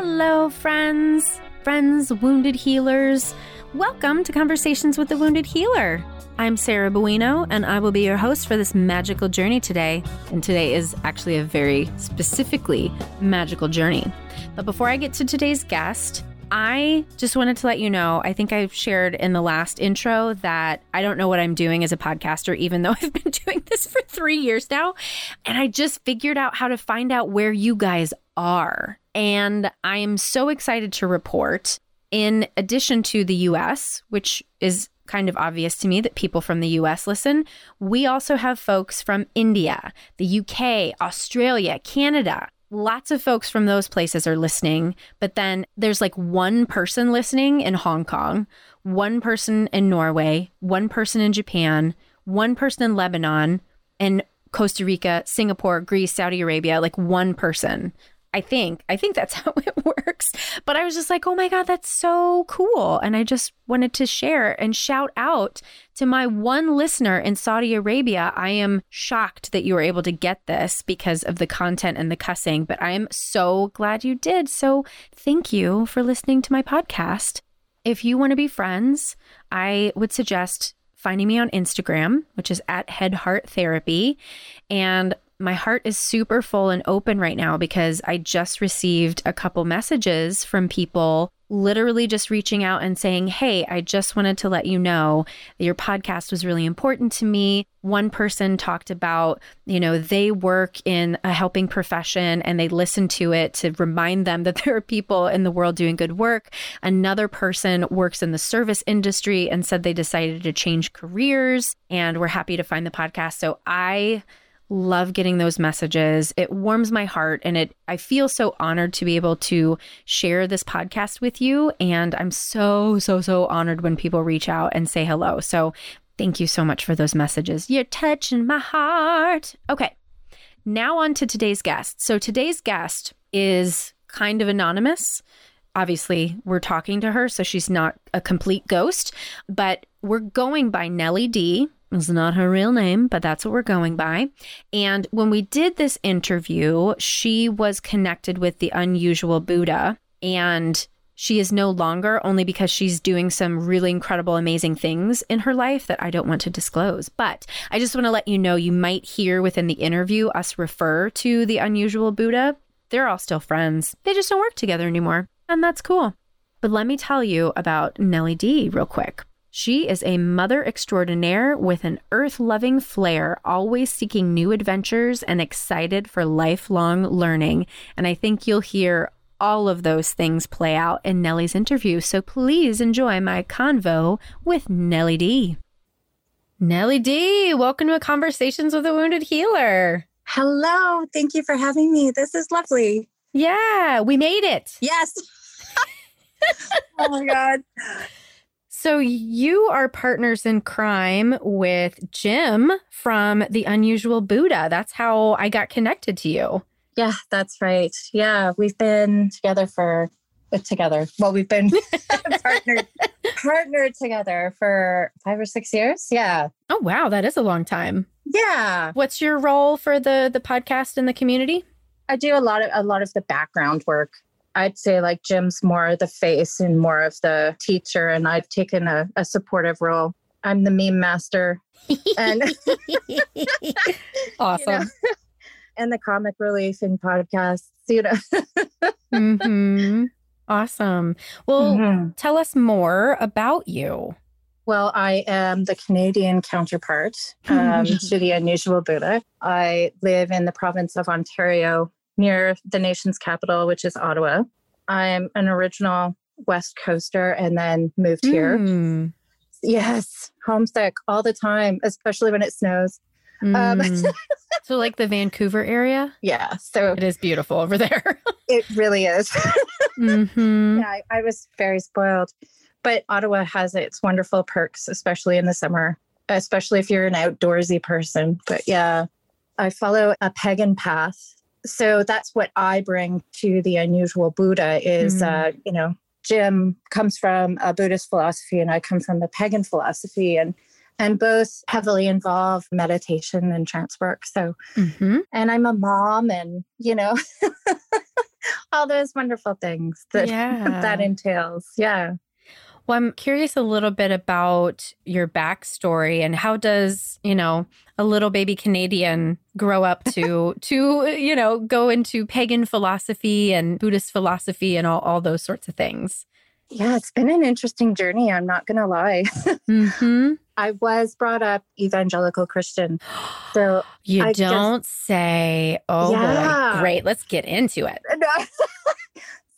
Hello, friends, friends, wounded healers. Welcome to Conversations with the Wounded Healer. I'm Sarah Buino, and I will be your host for this magical journey today. And today is actually a very specifically magical journey. But before I get to today's guest, I just wanted to let you know I think I've shared in the last intro that I don't know what I'm doing as a podcaster, even though I've been doing this for three years now. And I just figured out how to find out where you guys are. And I am so excited to report, in addition to the US, which is kind of obvious to me that people from the US listen, we also have folks from India, the UK, Australia, Canada lots of folks from those places are listening, but then there's like one person listening in Hong Kong, one person in Norway, one person in Japan, one person in Lebanon, and Costa Rica, Singapore, Greece, Saudi Arabia, like one person. I think. I think that's how it works. But I was just like, oh my God, that's so cool. And I just wanted to share and shout out to my one listener in Saudi Arabia. I am shocked that you were able to get this because of the content and the cussing, but I am so glad you did. So thank you for listening to my podcast. If you want to be friends, I would suggest finding me on Instagram, which is at Head Heart Therapy. And my heart is super full and open right now because I just received a couple messages from people literally just reaching out and saying, Hey, I just wanted to let you know that your podcast was really important to me. One person talked about, you know, they work in a helping profession and they listen to it to remind them that there are people in the world doing good work. Another person works in the service industry and said they decided to change careers and we're happy to find the podcast. So I, love getting those messages. It warms my heart and it I feel so honored to be able to share this podcast with you and I'm so so so honored when people reach out and say hello. So thank you so much for those messages. You're touching my heart. Okay. Now on to today's guest. So today's guest is kind of anonymous. Obviously, we're talking to her, so she's not a complete ghost, but we're going by Nellie D is not her real name, but that's what we're going by. And when we did this interview, she was connected with the unusual Buddha and she is no longer only because she's doing some really incredible, amazing things in her life that I don't want to disclose. But I just want to let you know you might hear within the interview us refer to the unusual Buddha. They're all still friends, they just don't work together anymore. And that's cool. But let me tell you about Nellie D real quick. She is a mother extraordinaire with an earth loving flair, always seeking new adventures and excited for lifelong learning. And I think you'll hear all of those things play out in Nellie's interview. So please enjoy my convo with Nellie D. Nellie D, welcome to Conversations with a Wounded Healer. Hello. Thank you for having me. This is lovely. Yeah, we made it. Yes. oh my God. So you are partners in crime with Jim from The Unusual Buddha. That's how I got connected to you. Yeah, that's right. Yeah, we've been together for uh, together. Well, we've been partnered partnered together for 5 or 6 years. Yeah. Oh wow, that is a long time. Yeah. What's your role for the the podcast in the community? I do a lot of a lot of the background work I'd say like Jim's more of the face and more of the teacher, and I've taken a, a supportive role. I'm the meme master, and awesome, you know, and the comic relief in podcasts. You know, mm-hmm. awesome. Well, mm-hmm. tell us more about you. Well, I am the Canadian counterpart um, to the unusual Buddha. I live in the province of Ontario, near the nation's capital, which is Ottawa. I'm an original West Coaster and then moved here. Mm. Yes, homesick all the time, especially when it snows. Mm. Um, hmm. so, like the Vancouver area? Yeah. So it is beautiful over there. it really is. mm-hmm. Yeah, I, I was very spoiled. But Ottawa has its wonderful perks, especially in the summer, especially if you're an outdoorsy person. But yeah, I follow a pagan path so that's what I bring to the unusual Buddha is, mm. uh, you know, Jim comes from a Buddhist philosophy and I come from a pagan philosophy and and both heavily involve meditation and trance work. So, mm-hmm. and I'm a mom and, you know, all those wonderful things that yeah. that entails. Yeah. Well, I'm curious a little bit about your backstory and how does, you know, a little baby Canadian grow up to to, you know, go into pagan philosophy and Buddhist philosophy and all, all those sorts of things. Yeah, it's been an interesting journey. I'm not going to lie. mm-hmm. I was brought up evangelical Christian. So you I don't just, say, oh, yeah. boy. great. Let's get into it.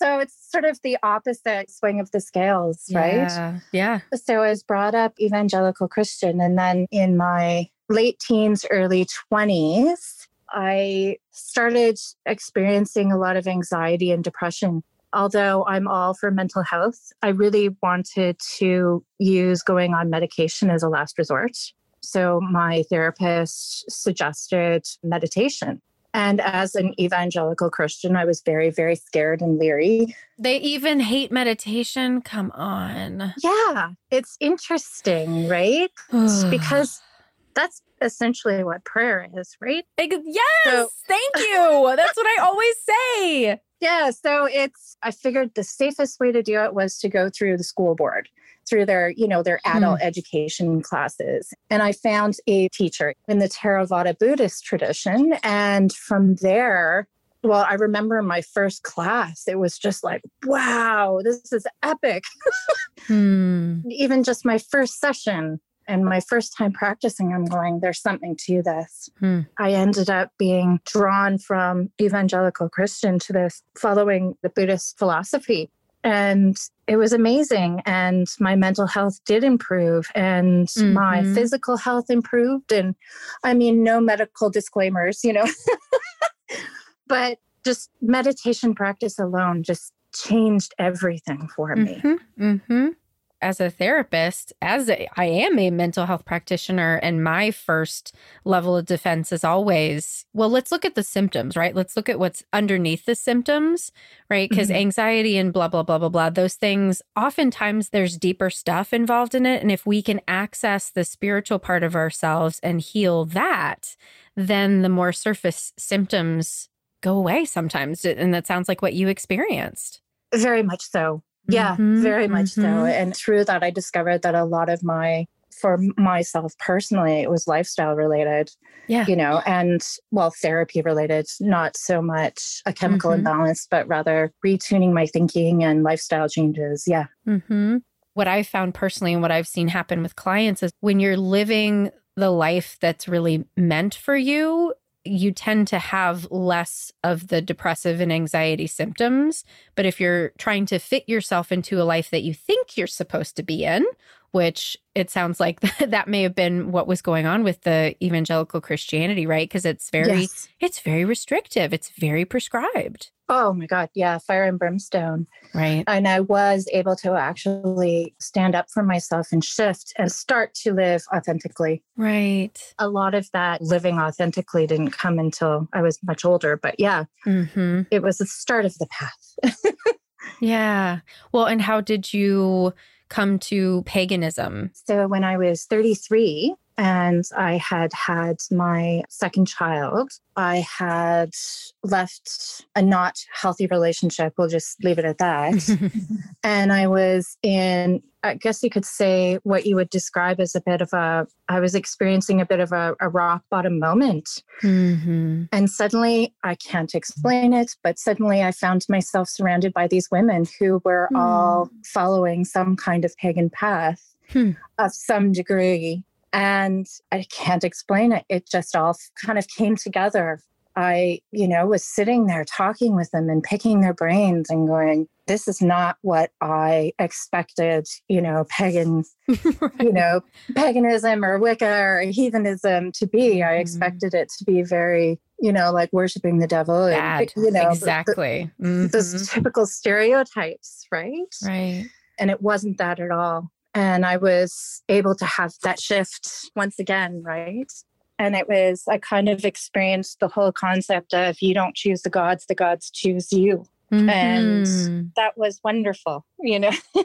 so it's sort of the opposite swing of the scales, right? Yeah. yeah. So I was brought up evangelical Christian. And then in my late teens, early 20s, I started experiencing a lot of anxiety and depression although I'm all for mental health, I really wanted to use going on medication as a last resort. So my therapist suggested meditation. And as an evangelical Christian, I was very, very scared and leery. They even hate meditation. Come on. Yeah, it's interesting, right? because that's essentially what prayer is, right? Yes, so, thank you. That's what I always say. Yeah, so it's I figured the safest way to do it was to go through the school board, through their, you know, their adult hmm. education classes. And I found a teacher in the Theravada Buddhist tradition and from there well, I remember my first class, it was just like, wow, this is epic. hmm. Even just my first session, and my first time practicing, I'm going, there's something to this. Hmm. I ended up being drawn from evangelical Christian to this, following the Buddhist philosophy. And it was amazing. And my mental health did improve, and mm-hmm. my physical health improved. And I mean, no medical disclaimers, you know, but just meditation practice alone just changed everything for me. Mm-hmm. Mm-hmm as a therapist, as a, I am a mental health practitioner, and my first level of defense is always, well, let's look at the symptoms, right? Let's look at what's underneath the symptoms, right? Because mm-hmm. anxiety and blah, blah, blah, blah, blah, those things, oftentimes there's deeper stuff involved in it. And if we can access the spiritual part of ourselves and heal that, then the more surface symptoms go away sometimes. And that sounds like what you experienced. Very much so. Yeah, mm-hmm, very much mm-hmm. so. And through that, I discovered that a lot of my, for myself personally, it was lifestyle related. Yeah. You know, and well, therapy related, not so much a chemical mm-hmm. imbalance, but rather retuning my thinking and lifestyle changes. Yeah. Mm-hmm. What I've found personally and what I've seen happen with clients is when you're living the life that's really meant for you, you tend to have less of the depressive and anxiety symptoms. But if you're trying to fit yourself into a life that you think you're supposed to be in, which it sounds like that may have been what was going on with the evangelical Christianity, right? Because it's very yes. it's very restrictive. It's very prescribed. Oh my God. Yeah. Fire and brimstone. Right. And I was able to actually stand up for myself and shift and start to live authentically. Right. A lot of that living authentically didn't come until I was much older. But yeah, mm-hmm. it was the start of the path. yeah. Well, and how did you come to paganism? So when I was 33, and I had had my second child. I had left a not healthy relationship. We'll just leave it at that. and I was in, I guess you could say, what you would describe as a bit of a, I was experiencing a bit of a, a rock bottom moment. Mm-hmm. And suddenly, I can't explain it, but suddenly I found myself surrounded by these women who were mm. all following some kind of pagan path. Hmm. of some degree and I can't explain it. It just all kind of came together. I, you know, was sitting there talking with them and picking their brains and going, this is not what I expected, you know, pagan, right. you know, paganism or Wicca or heathenism to be. I mm-hmm. expected it to be very, you know, like worshiping the devil. Bad. And, you know, exactly. The, mm-hmm. Those typical stereotypes, right? Right. And it wasn't that at all. And I was able to have that shift once again, right? And it was, I kind of experienced the whole concept of you don't choose the gods, the gods choose you. Mm-hmm. And that was wonderful, you know?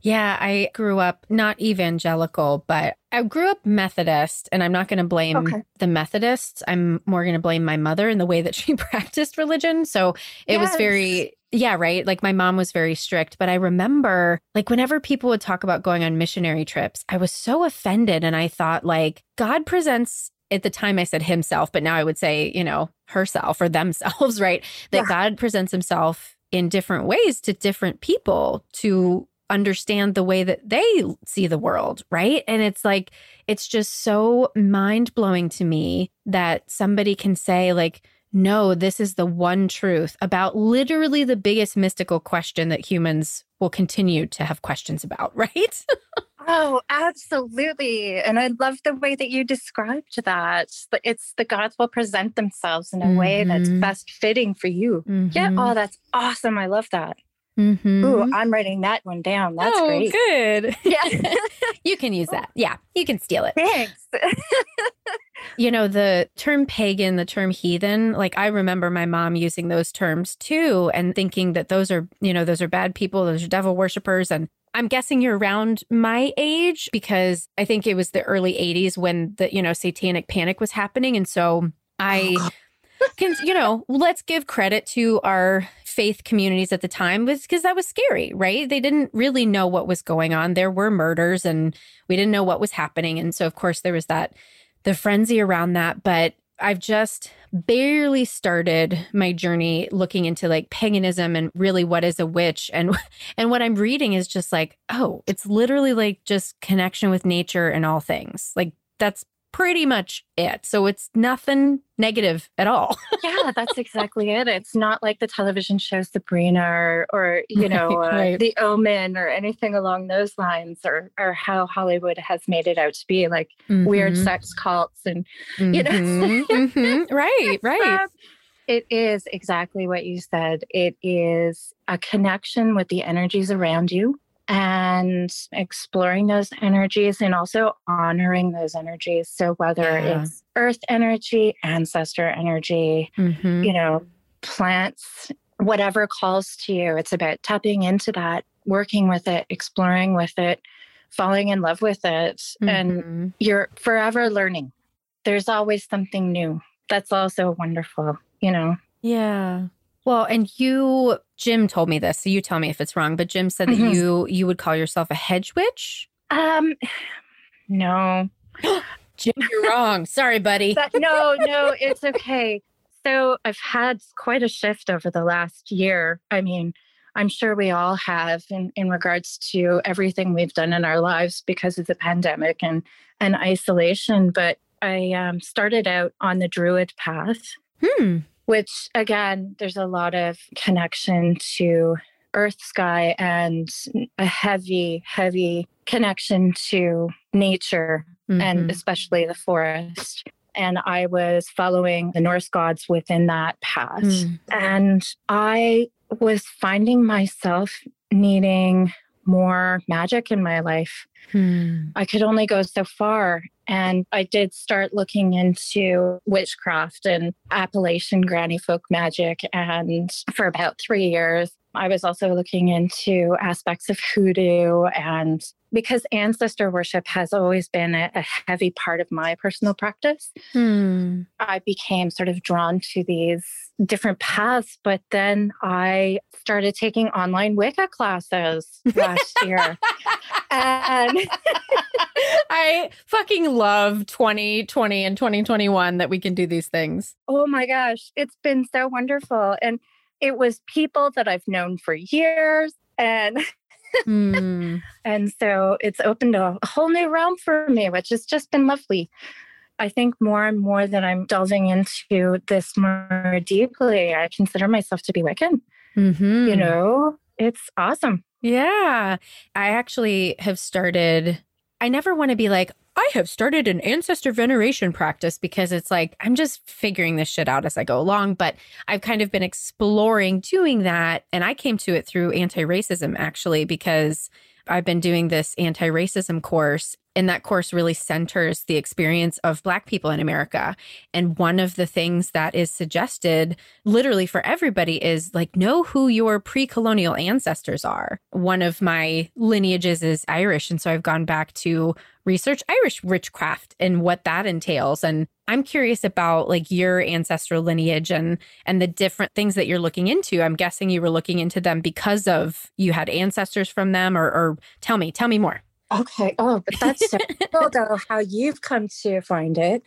Yeah, I grew up not evangelical, but I grew up Methodist, and I'm not going to blame okay. the Methodists. I'm more going to blame my mother and the way that she practiced religion. So it yes. was very, yeah, right. Like my mom was very strict, but I remember like whenever people would talk about going on missionary trips, I was so offended. And I thought, like, God presents at the time I said himself, but now I would say, you know, herself or themselves, right? That yeah. God presents himself in different ways to different people to understand the way that they see the world, right? And it's like, it's just so mind blowing to me that somebody can say, like, no, this is the one truth about literally the biggest mystical question that humans will continue to have questions about, right? Oh, absolutely. And I love the way that you described that. It's the gods will present themselves in a mm-hmm. way that's mm-hmm. best fitting for you. Mm-hmm. Yeah. Oh, that's awesome. I love that. Mm-hmm. Ooh, I'm writing that one down. That's oh, great. Good. Yeah. you can use that. Yeah. You can steal it. Thanks. you know, the term pagan, the term heathen, like I remember my mom using those terms too and thinking that those are, you know, those are bad people, those are devil worshippers. And I'm guessing you're around my age because I think it was the early 80s when the, you know, satanic panic was happening. And so I. Oh, can, you know, let's give credit to our faith communities at the time was because that was scary, right? They didn't really know what was going on. There were murders and we didn't know what was happening. And so, of course, there was that, the frenzy around that. But I've just barely started my journey looking into like paganism and really what is a witch and and what I'm reading is just like oh it's literally like just connection with nature and all things like that's pretty much it. So it's nothing negative at all. yeah, that's exactly it. It's not like the television show Sabrina or, or you know, right, uh, right. The Omen or anything along those lines or or how Hollywood has made it out to be like mm-hmm. weird sex cults and mm-hmm. you know. mm-hmm. mm-hmm. Right, right. Um, it is exactly what you said. It is a connection with the energies around you and exploring those energies and also honoring those energies. So, whether yeah. it's earth energy, ancestor energy, mm-hmm. you know, plants, whatever calls to you, it's about tapping into that, working with it, exploring with it, falling in love with it. Mm-hmm. And you're forever learning. There's always something new. That's also wonderful, you know? Yeah. Well, and you, Jim told me this, so you tell me if it's wrong. But Jim said mm-hmm. that you you would call yourself a hedge witch. Um, no, Jim, you're wrong. Sorry, buddy. But no, no, it's okay. So I've had quite a shift over the last year. I mean, I'm sure we all have in, in regards to everything we've done in our lives because of the pandemic and, and isolation. But I um, started out on the Druid path. Hmm which again, there's a lot of connection to earth, sky, and a heavy, heavy connection to nature mm-hmm. and especially the forest. And I was following the Norse gods within that path. Mm. And I was finding myself needing more magic in my life. Hmm. I could only go so far. And I did start looking into witchcraft and Appalachian granny folk magic. And for about three years, I was also looking into aspects of hoodoo and because ancestor worship has always been a, a heavy part of my personal practice, hmm. I became sort of drawn to these different paths. But then I started taking online Wicca classes last year. and I fucking love 2020 and 2021 that we can do these things. Oh my gosh, it's been so wonderful. And it was people that I've known for years and mm. and so it's opened a whole new realm for me which has just been lovely i think more and more that i'm delving into this more deeply i consider myself to be wiccan mm-hmm. you know it's awesome yeah i actually have started i never want to be like I have started an ancestor veneration practice because it's like I'm just figuring this shit out as I go along. But I've kind of been exploring doing that. And I came to it through anti racism actually, because I've been doing this anti racism course and that course really centers the experience of Black people in America. And one of the things that is suggested literally for everybody is like, know who your pre colonial ancestors are. One of my lineages is Irish. And so I've gone back to research Irish witchcraft and what that entails. And I'm curious about like your ancestral lineage and and the different things that you're looking into. I'm guessing you were looking into them because of you had ancestors from them, or, or tell me, tell me more. Okay. Oh, but that's so cool though how you've come to find it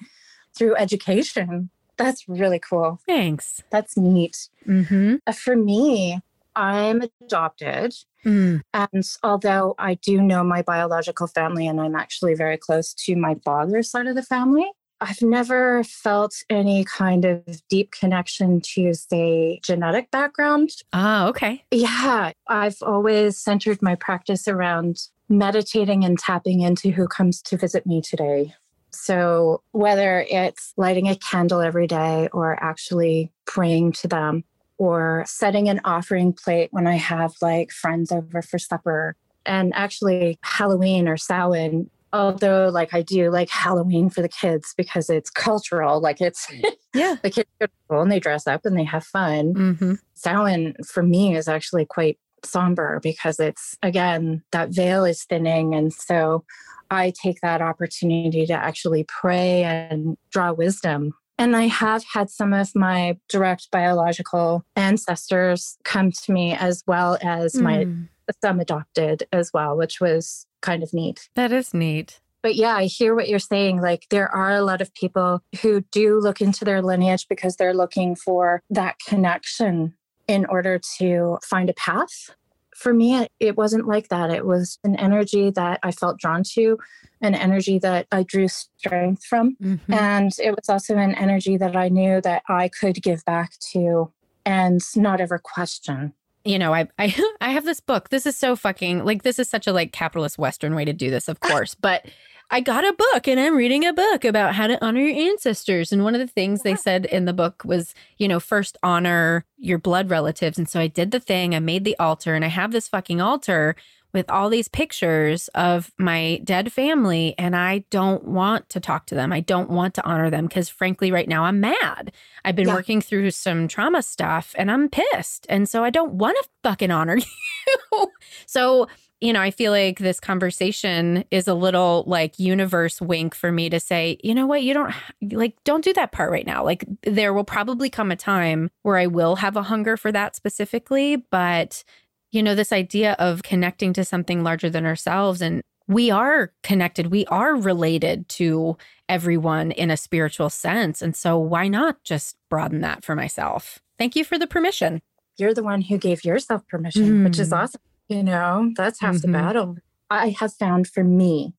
through education. That's really cool. Thanks. That's neat. Mm-hmm. Uh, for me, I'm adopted. Mm. And although I do know my biological family and I'm actually very close to my father's side of the family, I've never felt any kind of deep connection to, say, genetic background. Ah, okay. Yeah. I've always centered my practice around meditating and tapping into who comes to visit me today. So, whether it's lighting a candle every day or actually praying to them, or setting an offering plate when I have like friends over for supper. And actually, Halloween or Samhain, although like I do like Halloween for the kids because it's cultural, like it's, yeah, the kids go to school and they dress up and they have fun. Mm-hmm. Samhain for me is actually quite somber because it's, again, that veil is thinning. And so I take that opportunity to actually pray and draw wisdom and I have had some of my direct biological ancestors come to me as well as mm. my hmm. some adopted as well, which was kind of neat. That is neat. But yeah, I hear what you're saying. Like, there are a lot of people who do look into their lineage because they're looking for that connection in order to find a path for me, it wasn't like that. It was an energy that I felt drawn to, an energy that I drew strength from. Mm-hmm. And it was also an energy that I knew that I could give back to and not ever question you know, I I I have this book. This is so fucking like this is such a like capitalist Western way to do this, of course. But I got a book and I'm reading a book about how to honor your ancestors. And one of the things they said in the book was, you know, first honor your blood relatives. And so I did the thing, I made the altar, and I have this fucking altar with all these pictures of my dead family. And I don't want to talk to them. I don't want to honor them because, frankly, right now I'm mad. I've been yeah. working through some trauma stuff and I'm pissed. And so I don't want to fucking honor you. so you know, I feel like this conversation is a little like universe wink for me to say, you know what, you don't like, don't do that part right now. Like, there will probably come a time where I will have a hunger for that specifically. But, you know, this idea of connecting to something larger than ourselves and we are connected, we are related to everyone in a spiritual sense. And so, why not just broaden that for myself? Thank you for the permission. You're the one who gave yourself permission, mm. which is mm. awesome. You know, that's half mm-hmm. the battle. I have found for me,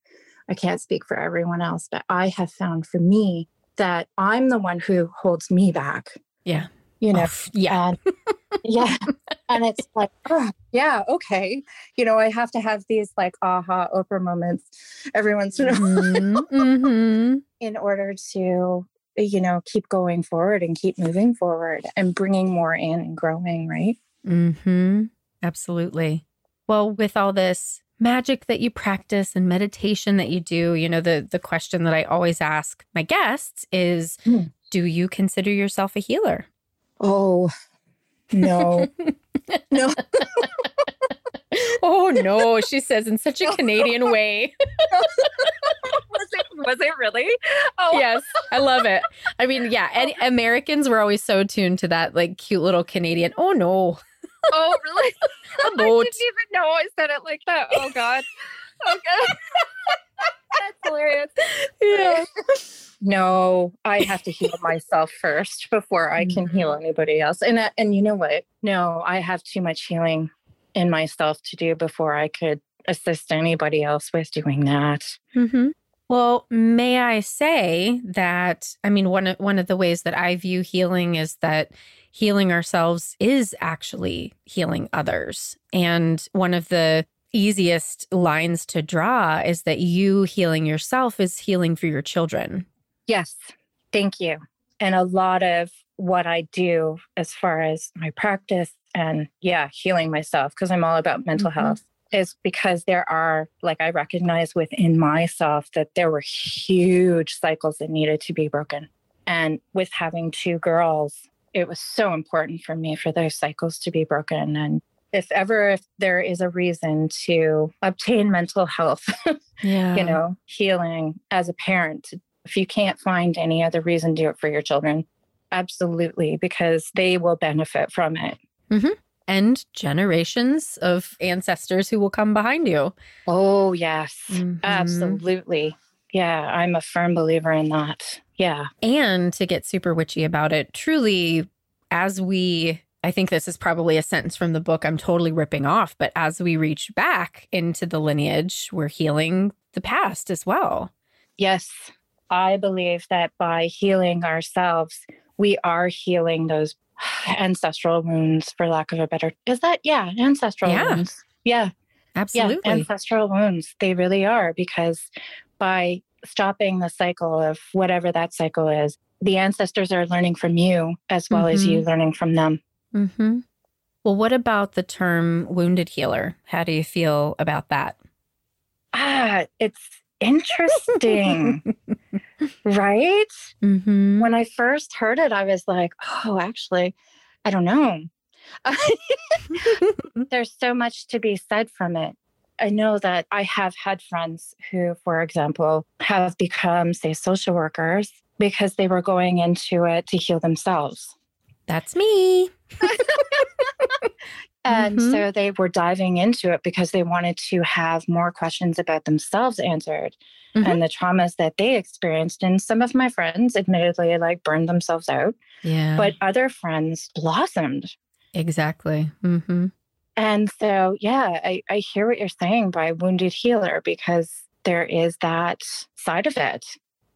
I can't speak for everyone else, but I have found for me that I'm the one who holds me back. Yeah. You know, yeah. And, yeah. And it's like, oh, yeah, okay. You know, I have to have these like aha Oprah moments every once in a mm-hmm. while mm-hmm. in order to, you know, keep going forward and keep moving forward and bringing more in and growing, right? Mm-hmm. Absolutely. Well, with all this magic that you practice and meditation that you do, you know, the the question that I always ask my guests is mm. do you consider yourself a healer? Oh, no. no. oh no, she says in such a Canadian way. was it was it really? Oh yes, I love it. I mean, yeah, any, Americans were always so tuned to that like cute little Canadian. Oh no. Oh really? I didn't even know I said it like that. Oh God. Oh God. That's hilarious. Yeah. No, I have to heal myself first before I can heal mm-hmm. anybody else. And uh, and you know what? No, I have too much healing in myself to do before I could assist anybody else with doing that. Mm-hmm. Well, may I say that? I mean, one of, one of the ways that I view healing is that healing ourselves is actually healing others. And one of the easiest lines to draw is that you healing yourself is healing for your children. Yes. Thank you. And a lot of what I do as far as my practice and yeah, healing myself, because I'm all about mental mm-hmm. health, is because there are, like, I recognize within myself that there were huge cycles that needed to be broken. And with having two girls, it was so important for me for those cycles to be broken. And if ever if there is a reason to obtain mental health, yeah. you know, healing as a parent, if you can't find any other reason, do it for your children. Absolutely, because they will benefit from it. Mm-hmm. And generations of ancestors who will come behind you. Oh, yes, mm-hmm. absolutely. Yeah, I'm a firm believer in that. Yeah. And to get super witchy about it, truly, as we, I think this is probably a sentence from the book I'm totally ripping off, but as we reach back into the lineage, we're healing the past as well. Yes. I believe that by healing ourselves, we are healing those ancestral wounds, for lack of a better. Is that yeah, ancestral yeah. wounds? Yeah, absolutely. Yeah, ancestral wounds. They really are because by stopping the cycle of whatever that cycle is, the ancestors are learning from you as well mm-hmm. as you mm-hmm. learning from them. Mm-hmm. Well, what about the term wounded healer? How do you feel about that? Ah, it's interesting. right? Mm-hmm. When I first heard it, I was like, oh, actually, I don't know. There's so much to be said from it. I know that I have had friends who, for example, have become, say, social workers because they were going into it to heal themselves. That's me. and mm-hmm. so they were diving into it because they wanted to have more questions about themselves answered mm-hmm. and the traumas that they experienced. And some of my friends, admittedly, like burned themselves out. Yeah. But other friends blossomed. Exactly. Mm-hmm. And so, yeah, I, I hear what you're saying by wounded healer because there is that side of it.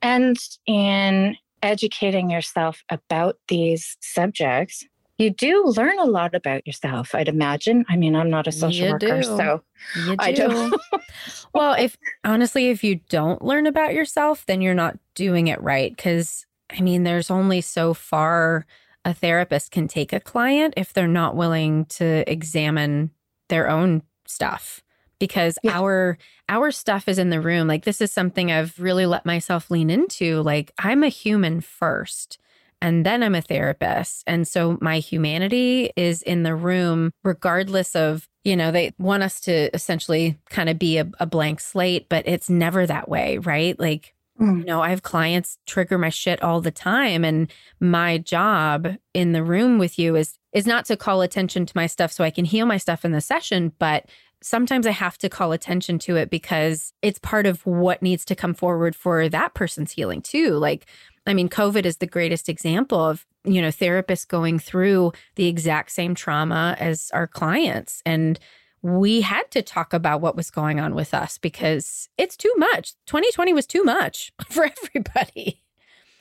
And in educating yourself about these subjects, you do learn a lot about yourself, I'd imagine. I mean, I'm not a social you worker, do. so do. I don't. well, if honestly, if you don't learn about yourself, then you're not doing it right. Cause I mean, there's only so far a therapist can take a client if they're not willing to examine their own stuff because yeah. our our stuff is in the room. Like this is something i've really let myself lean into. Like i'm a human first and then i'm a therapist. And so my humanity is in the room regardless of you know they want us to essentially kind of be a, a blank slate but it's never that way right? Like Mm. You know, I have clients trigger my shit all the time and my job in the room with you is is not to call attention to my stuff so I can heal my stuff in the session, but sometimes I have to call attention to it because it's part of what needs to come forward for that person's healing too. Like I mean, COVID is the greatest example of, you know, therapists going through the exact same trauma as our clients and we had to talk about what was going on with us because it's too much. 2020 was too much for everybody.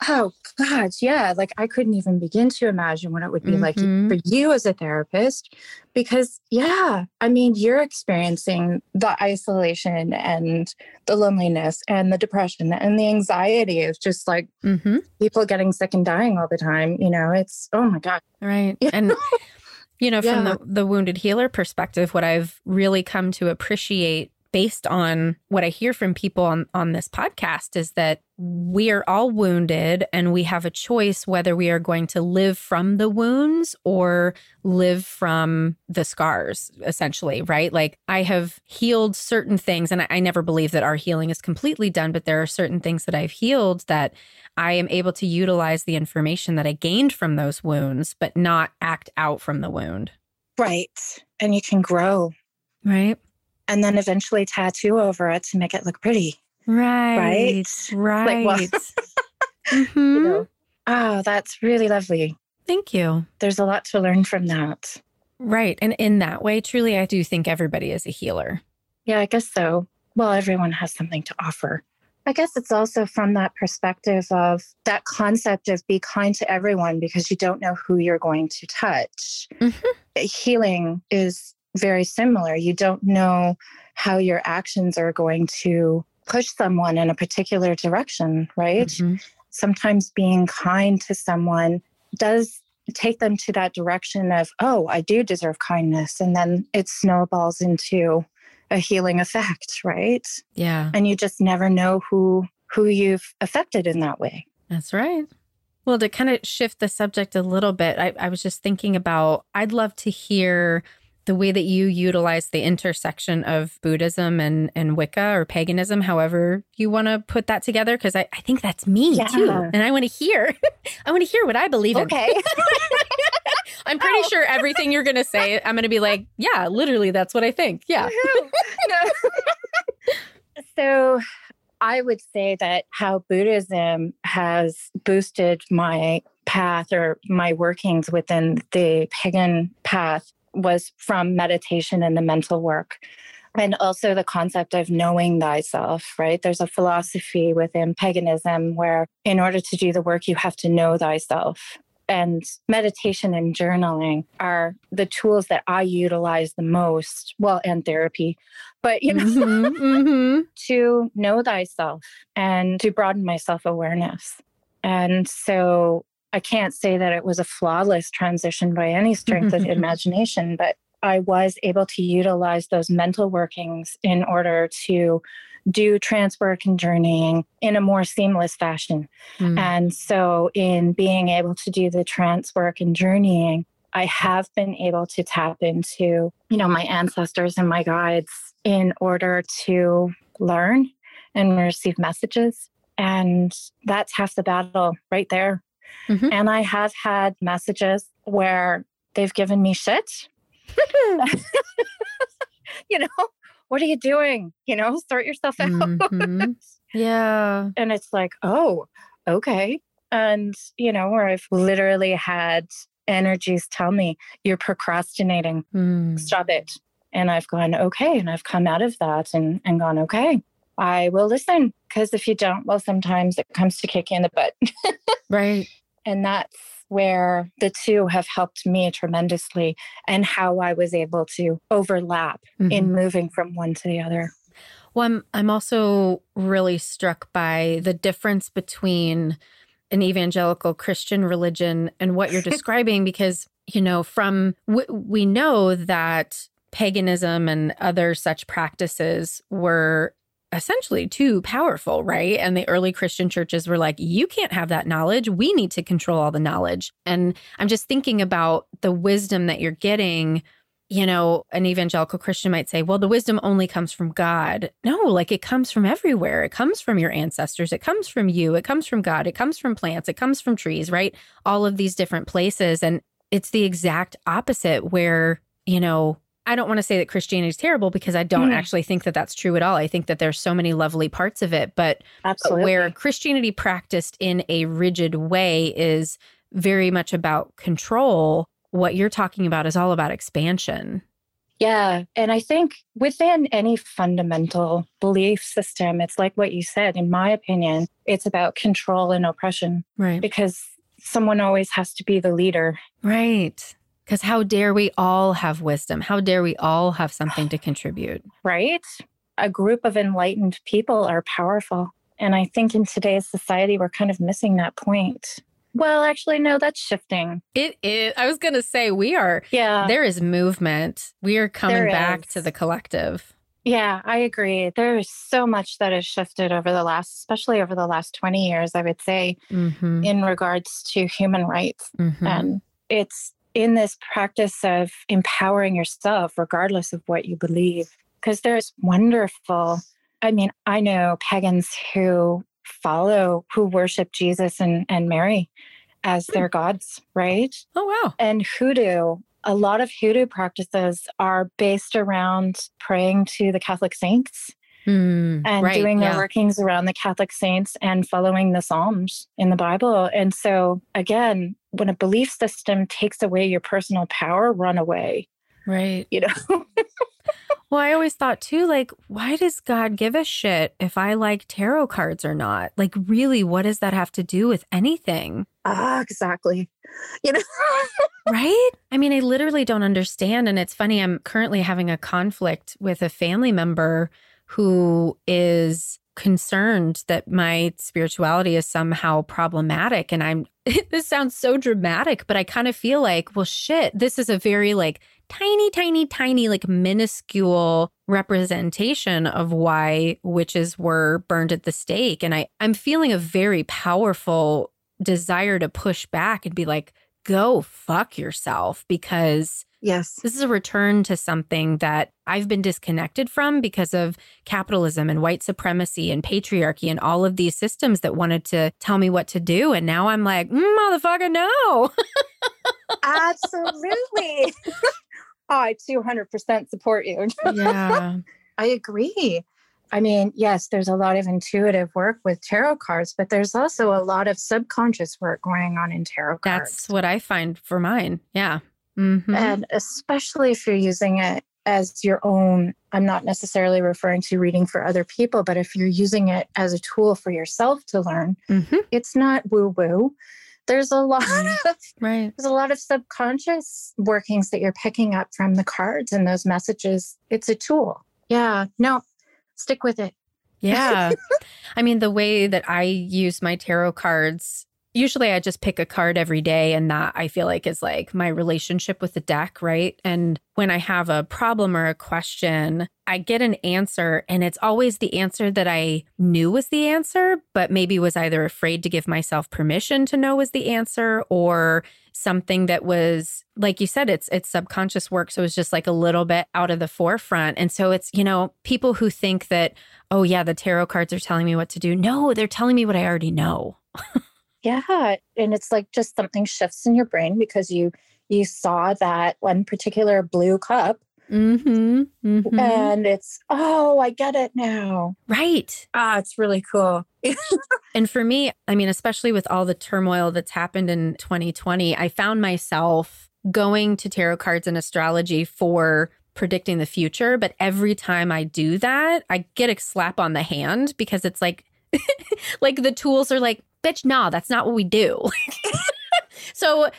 Oh God, yeah. Like I couldn't even begin to imagine what it would be mm-hmm. like for you as a therapist. Because yeah, I mean, you're experiencing the isolation and the loneliness and the depression and the anxiety of just like mm-hmm. people getting sick and dying all the time. You know, it's oh my God. Right. And you know, from the, the wounded healer perspective, what I've really come to appreciate based on what I hear from people on, on this podcast is that we are all wounded and we have a choice whether we are going to live from the wounds or live from the scars, essentially, right? Like I have healed certain things, and I, I never believe that our healing is completely done, but there are certain things that I've healed that I am able to utilize the information that I gained from those wounds, but not act out from the wound. Right. And you can grow. Right and then eventually tattoo over it to make it look pretty. Right. Right. Right. Like, well, mm-hmm. you know, oh, that's really lovely. Thank you. There's a lot to learn from that. Right. And in that way, truly, I do think everybody is a healer. Yeah, I guess so. Well, everyone has something to offer. I guess it's also from that perspective of that concept of be kind to everyone because you don't know who you're going to touch. Mm-hmm. Healing is very similar. You don't know how your actions are going to push someone in a particular direction, right? Mm-hmm. Sometimes being kind to someone does take them to that direction of, oh, I do deserve kindness. And then it snowballs into a healing effect, right? Yeah. And you just never know who who you've affected in that way. That's right. Well, to kind of shift the subject a little bit, I, I was just thinking about I'd love to hear the way that you utilize the intersection of Buddhism and, and Wicca or paganism, however you want to put that together, because I, I think that's me yeah. too. And I want to hear, I want to hear what I believe okay. in. Okay. I'm pretty oh. sure everything you're going to say, I'm going to be like, yeah, literally, that's what I think. Yeah. so I would say that how Buddhism has boosted my path or my workings within the pagan path was from meditation and the mental work. And also the concept of knowing thyself, right? There's a philosophy within paganism where, in order to do the work, you have to know thyself. And meditation and journaling are the tools that I utilize the most. Well, and therapy, but you know, mm-hmm, mm-hmm. to know thyself and to broaden my self awareness. And so I can't say that it was a flawless transition by any strength of imagination, but I was able to utilize those mental workings in order to do trance work and journeying in a more seamless fashion. Mm. And so, in being able to do the trance work and journeying, I have been able to tap into, you know, my ancestors and my guides in order to learn and receive messages. And that's half the battle right there. Mm-hmm. And I have had messages where they've given me shit. you know, what are you doing? You know, sort yourself out. Mm-hmm. Yeah. And it's like, oh, okay. And, you know, where I've literally had energies tell me, you're procrastinating, mm. stop it. And I've gone, okay. And I've come out of that and, and gone, okay, I will listen. Because if you don't, well, sometimes it comes to kick you in the butt. right. And that's where the two have helped me tremendously and how I was able to overlap mm-hmm. in moving from one to the other. Well, I'm, I'm also really struck by the difference between an evangelical Christian religion and what you're describing, because, you know, from we know that paganism and other such practices were essentially too powerful, right? And the early Christian churches were like, you can't have that knowledge. We need to control all the knowledge. And I'm just thinking about the wisdom that you're getting. You know, an evangelical Christian might say, well, the wisdom only comes from God. No, like it comes from everywhere. It comes from your ancestors. It comes from you. It comes from God. It comes from plants. It comes from trees, right? All of these different places. And it's the exact opposite where, you know, I don't want to say that Christianity is terrible because I don't mm. actually think that that's true at all. I think that there's so many lovely parts of it, but Absolutely. where Christianity practiced in a rigid way is very much about control. What you're talking about is all about expansion. Yeah. And I think within any fundamental belief system, it's like what you said, in my opinion, it's about control and oppression. Right. Because someone always has to be the leader. Right. Because how dare we all have wisdom? How dare we all have something to contribute? Right? A group of enlightened people are powerful. And I think in today's society, we're kind of missing that point. Well, actually, no, that's shifting. It is. I was going to say, we are, yeah, there is movement. We are coming there back is. to the collective. Yeah, I agree. There is so much that has shifted over the last, especially over the last 20 years, I would say, mm-hmm. in regards to human rights. Mm-hmm. And it's in this practice of empowering yourself, regardless of what you believe. Because there's wonderful, I mean, I know pagans who follow, who worship Jesus and, and Mary as their gods, right? Oh, wow. And hoodoo, a lot of hoodoo practices are based around praying to the Catholic saints. Mm, and right, doing their yeah. workings around the Catholic saints and following the Psalms in the Bible. And so, again, when a belief system takes away your personal power, run away. Right. You know? well, I always thought too, like, why does God give a shit if I like tarot cards or not? Like, really, what does that have to do with anything? Ah, exactly. You know, right? I mean, I literally don't understand. And it's funny, I'm currently having a conflict with a family member who is concerned that my spirituality is somehow problematic. And I'm, this sounds so dramatic, but I kind of feel like, well, shit, this is a very like tiny, tiny, tiny, like minuscule representation of why witches were burned at the stake. And I, I'm feeling a very powerful desire to push back and be like, go fuck yourself because Yes. This is a return to something that I've been disconnected from because of capitalism and white supremacy and patriarchy and all of these systems that wanted to tell me what to do. And now I'm like, mm, motherfucker, no. Absolutely. I 200% support you. yeah. I agree. I mean, yes, there's a lot of intuitive work with tarot cards, but there's also a lot of subconscious work going on in tarot cards. That's what I find for mine. Yeah. Mm-hmm. And especially if you're using it as your own, I'm not necessarily referring to reading for other people, but if you're using it as a tool for yourself to learn, mm-hmm. it's not woo woo. There's a lot of right. There's a lot of subconscious workings that you're picking up from the cards and those messages. It's a tool. Yeah. No, stick with it. Yeah. I mean, the way that I use my tarot cards usually I just pick a card every day and that I feel like is like my relationship with the deck, right? And when I have a problem or a question, I get an answer and it's always the answer that I knew was the answer, but maybe was either afraid to give myself permission to know was the answer or something that was like you said it's it's subconscious work. So it's just like a little bit out of the forefront. And so it's you know people who think that oh yeah the tarot cards are telling me what to do. No they're telling me what i already know Yeah. And it's like just something shifts in your brain because you you saw that one particular blue cup. Mm-hmm, mm-hmm. And it's, oh, I get it now. Right. Ah, it's really cool. and for me, I mean, especially with all the turmoil that's happened in 2020, I found myself going to tarot cards and astrology for predicting the future. But every time I do that, I get a slap on the hand because it's like, like the tools are like, bitch, nah, that's not what we do. so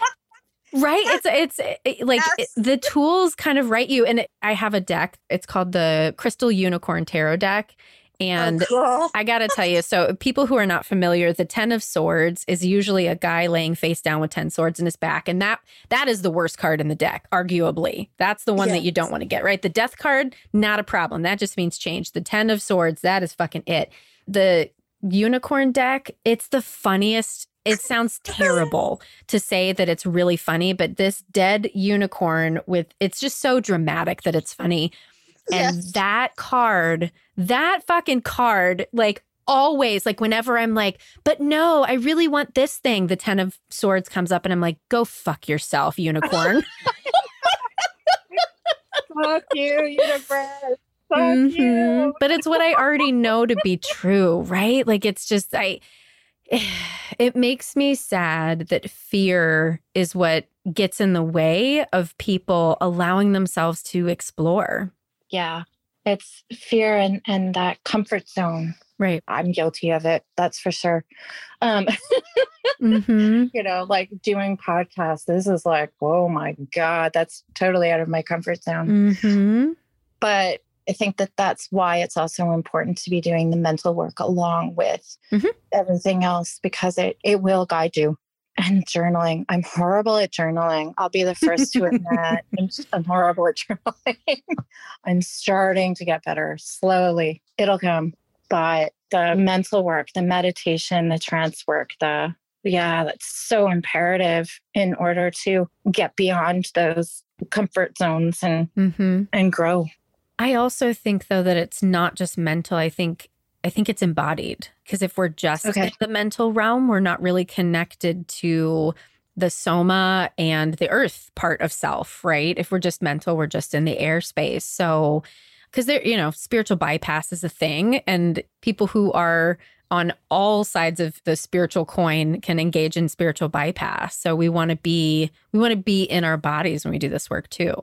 right it's it's it, like yes. it, the tools kind of write you and it, i have a deck it's called the crystal unicorn tarot deck oh, and oh, cool. I got to tell you, so people who are not familiar, the 10 of swords is usually a guy laying face down with 10 swords in his back and that that is the worst card in the deck, arguably. That's the one yes. that you don't want to get, right? The death card, not a problem. That just means change. The 10 of swords, that is fucking it. The unicorn deck, it's the funniest. It sounds terrible to say that it's really funny, but this dead unicorn with it's just so dramatic that it's funny. And yes. that card, that fucking card, like always, like whenever I'm like, but no, I really want this thing, the 10 of swords comes up and I'm like, go fuck yourself, unicorn. fuck you, mm-hmm. But it's what I already know to be true, right? Like it's just I it makes me sad that fear is what gets in the way of people allowing themselves to explore. Yeah. It's fear and and that comfort zone. Right. I'm guilty of it. That's for sure. Um mm-hmm. you know, like doing podcasts. This is like, oh my God, that's totally out of my comfort zone. Mm-hmm. But I think that that's why it's also important to be doing the mental work along with mm-hmm. everything else because it it will guide you. And journaling, I'm horrible at journaling. I'll be the first to admit I'm, just, I'm horrible at journaling. I'm starting to get better slowly. It'll come, but the mental work, the meditation, the trance work, the yeah, that's so imperative in order to get beyond those comfort zones and mm-hmm. and grow. I also think though that it's not just mental. I think I think it's embodied because if we're just okay. in the mental realm, we're not really connected to the soma and the earth part of self, right? If we're just mental, we're just in the airspace. So because there, you know, spiritual bypass is a thing and people who are on all sides of the spiritual coin can engage in spiritual bypass. So we want to be we want to be in our bodies when we do this work too.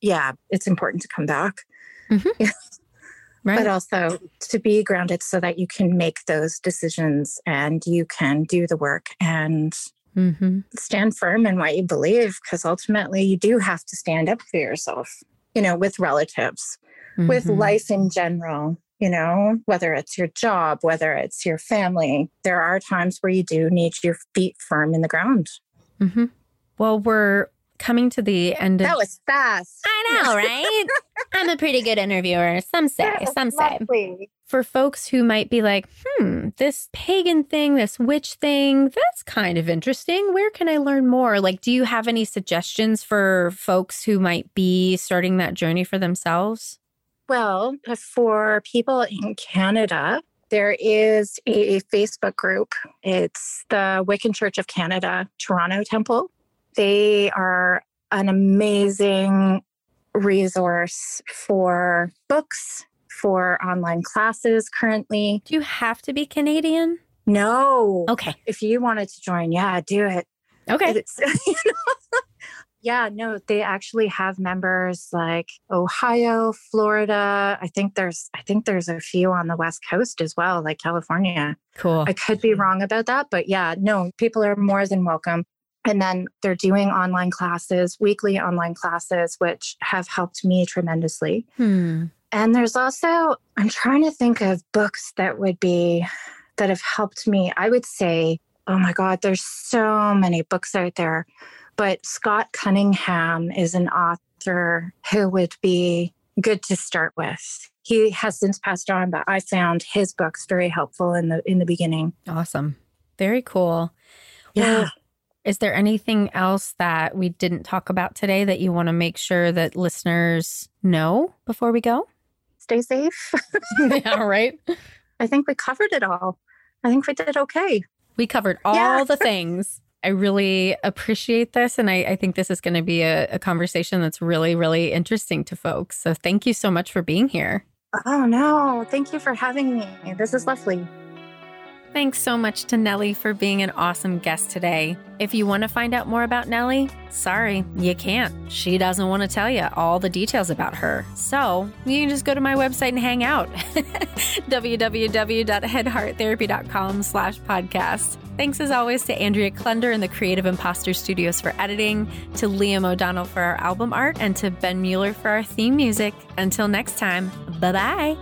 Yeah, it's important to come back mm-hmm. right. but also to be grounded so that you can make those decisions and you can do the work and mm-hmm. stand firm in what you believe because ultimately you do have to stand up for yourself you know with relatives mm-hmm. with life in general you know, whether it's your job, whether it's your family, there are times where you do need your feet firm in the ground. Mm-hmm. Well, we're coming to the end of. That was fast. I know, right? I'm a pretty good interviewer. Some say, some say. Lovely. For folks who might be like, hmm, this pagan thing, this witch thing, that's kind of interesting. Where can I learn more? Like, do you have any suggestions for folks who might be starting that journey for themselves? Well, for people in Canada, there is a Facebook group. It's the Wiccan Church of Canada, Toronto Temple. They are an amazing resource for books, for online classes currently. Do you have to be Canadian? No. Okay. If you wanted to join, yeah, do it. Okay. You know, yeah, no, they actually have members like Ohio, Florida. I think there's I think there's a few on the West Coast as well, like California. Cool. I could be wrong about that, but yeah, no, people are more than welcome. And then they're doing online classes, weekly online classes, which have helped me tremendously. Hmm. And there's also, I'm trying to think of books that would be, that have helped me. I would say, oh my God, there's so many books out there. But Scott Cunningham is an author who would be good to start with. He has since passed on, but I found his books very helpful in the in the beginning. Awesome. Very cool. Yeah. Well, is there anything else that we didn't talk about today that you want to make sure that listeners know before we go? Stay safe. yeah, right. I think we covered it all. I think we did okay. We covered all Yeah. the things. I really appreciate this. And I, I think this is going to be a, a conversation that's really, really interesting to folks. So thank you so much for being here. Oh no, thank you for having me. This is lovely. Thanks so much to Nellie for being an awesome guest today. If you want to find out more about Nellie, sorry, you can't. She doesn't want to tell you all the details about her. So you can just go to my website and hang out. www.headhearttherapy.com slash podcast. Thanks as always to Andrea Klunder and the Creative Imposter Studios for editing, to Liam O'Donnell for our album art, and to Ben Mueller for our theme music. Until next time, bye bye.